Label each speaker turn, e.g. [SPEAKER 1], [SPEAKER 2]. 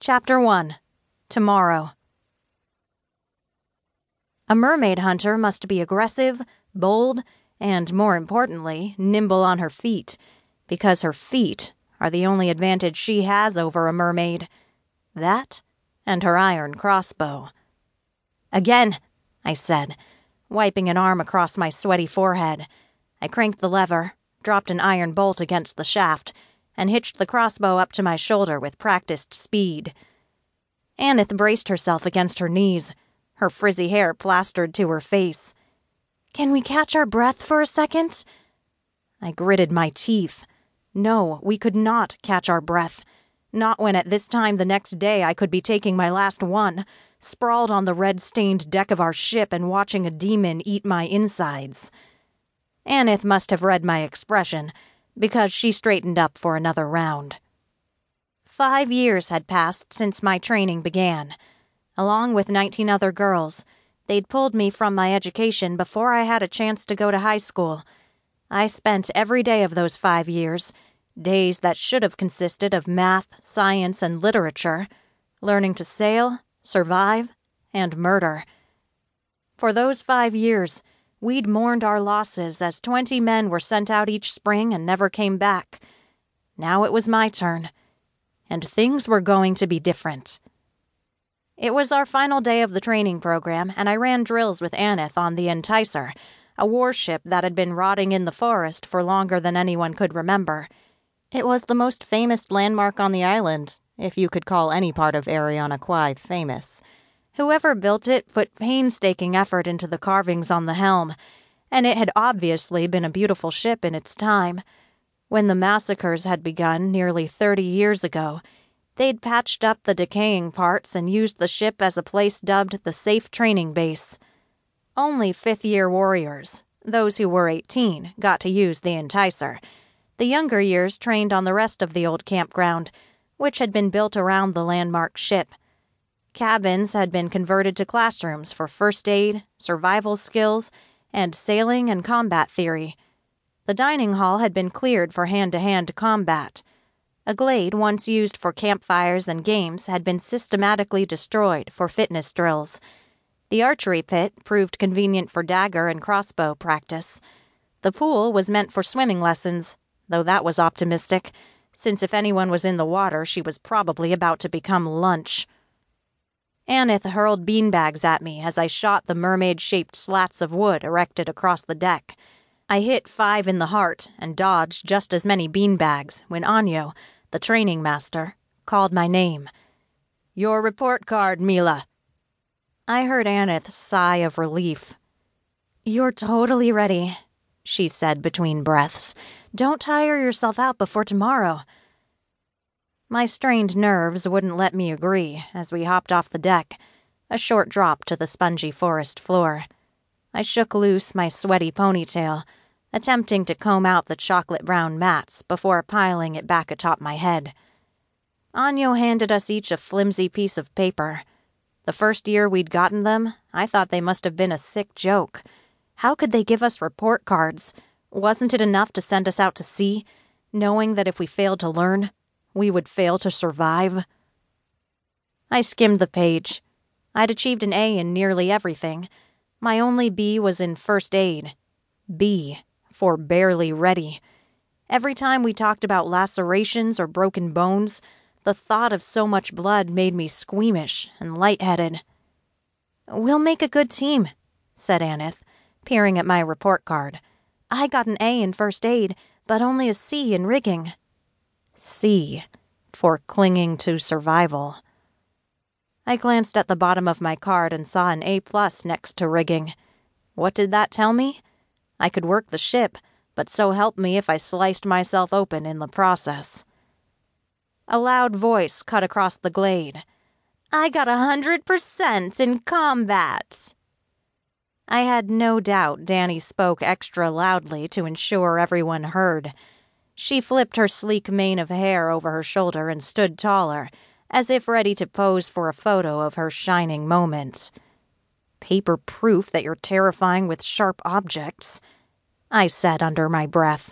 [SPEAKER 1] Chapter 1 Tomorrow. A mermaid hunter must be aggressive, bold, and, more importantly, nimble on her feet, because her feet are the only advantage she has over a mermaid. That and her iron crossbow. Again, I said, wiping an arm across my sweaty forehead. I cranked the lever, dropped an iron bolt against the shaft, and hitched the crossbow up to my shoulder with practiced speed. Aneth braced herself against her knees, her frizzy hair plastered to her face. Can we catch our breath for a second? I gritted my teeth. No, we could not catch our breath. Not when at this time the next day I could be taking my last one, sprawled on the red stained deck of our ship and watching a demon eat my insides. Aneth must have read my expression, because she straightened up for another round. Five years had passed since my training began. Along with 19 other girls, they'd pulled me from my education before I had a chance to go to high school. I spent every day of those five years, days that should have consisted of math, science, and literature, learning to sail, survive, and murder. For those five years, We'd mourned our losses as 20 men were sent out each spring and never came back. Now it was my turn. And things were going to be different. It was our final day of the training program, and I ran drills with Aneth on the Enticer, a warship that had been rotting in the forest for longer than anyone could remember. It was the most famous landmark on the island, if you could call any part of Eriana Kwai famous. Whoever built it put painstaking effort into the carvings on the helm, and it had obviously been a beautiful ship in its time. When the massacres had begun nearly 30 years ago, they'd patched up the decaying parts and used the ship as a place dubbed the Safe Training Base. Only fifth year warriors, those who were 18, got to use the Enticer. The younger years trained on the rest of the old campground, which had been built around the landmark ship. Cabins had been converted to classrooms for first aid, survival skills, and sailing and combat theory. The dining hall had been cleared for hand to hand combat. A glade once used for campfires and games had been systematically destroyed for fitness drills. The archery pit proved convenient for dagger and crossbow practice. The pool was meant for swimming lessons, though that was optimistic, since if anyone was in the water, she was probably about to become lunch. Aneth hurled beanbags at me as I shot the mermaid shaped slats of wood erected across the deck. I hit five in the heart and dodged just as many beanbags when Anyo, the training master, called my name. Your report card, Meela. I heard Aneth sigh of relief. You're totally ready, she said between breaths. Don't tire yourself out before tomorrow. My strained nerves wouldn't let me agree as we hopped off the deck, a short drop to the spongy forest floor. I shook loose my sweaty ponytail, attempting to comb out the chocolate brown mats before piling it back atop my head. Anyo handed us each a flimsy piece of paper. The first year we'd gotten them, I thought they must have been a sick joke. How could they give us report cards? Wasn't it enough to send us out to sea, knowing that if we failed to learn, we would fail to survive? I skimmed the page. I'd achieved an A in nearly everything. My only B was in first aid. B for barely ready. Every time we talked about lacerations or broken bones, the thought of so much blood made me squeamish and lightheaded. We'll make a good team, said Aneth, peering at my report card. I got an A in first aid, but only a C in rigging. C for clinging to survival. I glanced at the bottom of my card and saw an A plus next to rigging. What did that tell me? I could work the ship, but so help me if I sliced myself open in the process. A loud voice cut across the glade. I got a hundred percent in combat. I had no doubt Danny spoke extra loudly to ensure everyone heard. She flipped her sleek mane of hair over her shoulder and stood taller, as if ready to pose for a photo of her shining moment. Paper proof that you're terrifying with sharp objects, I said under my breath.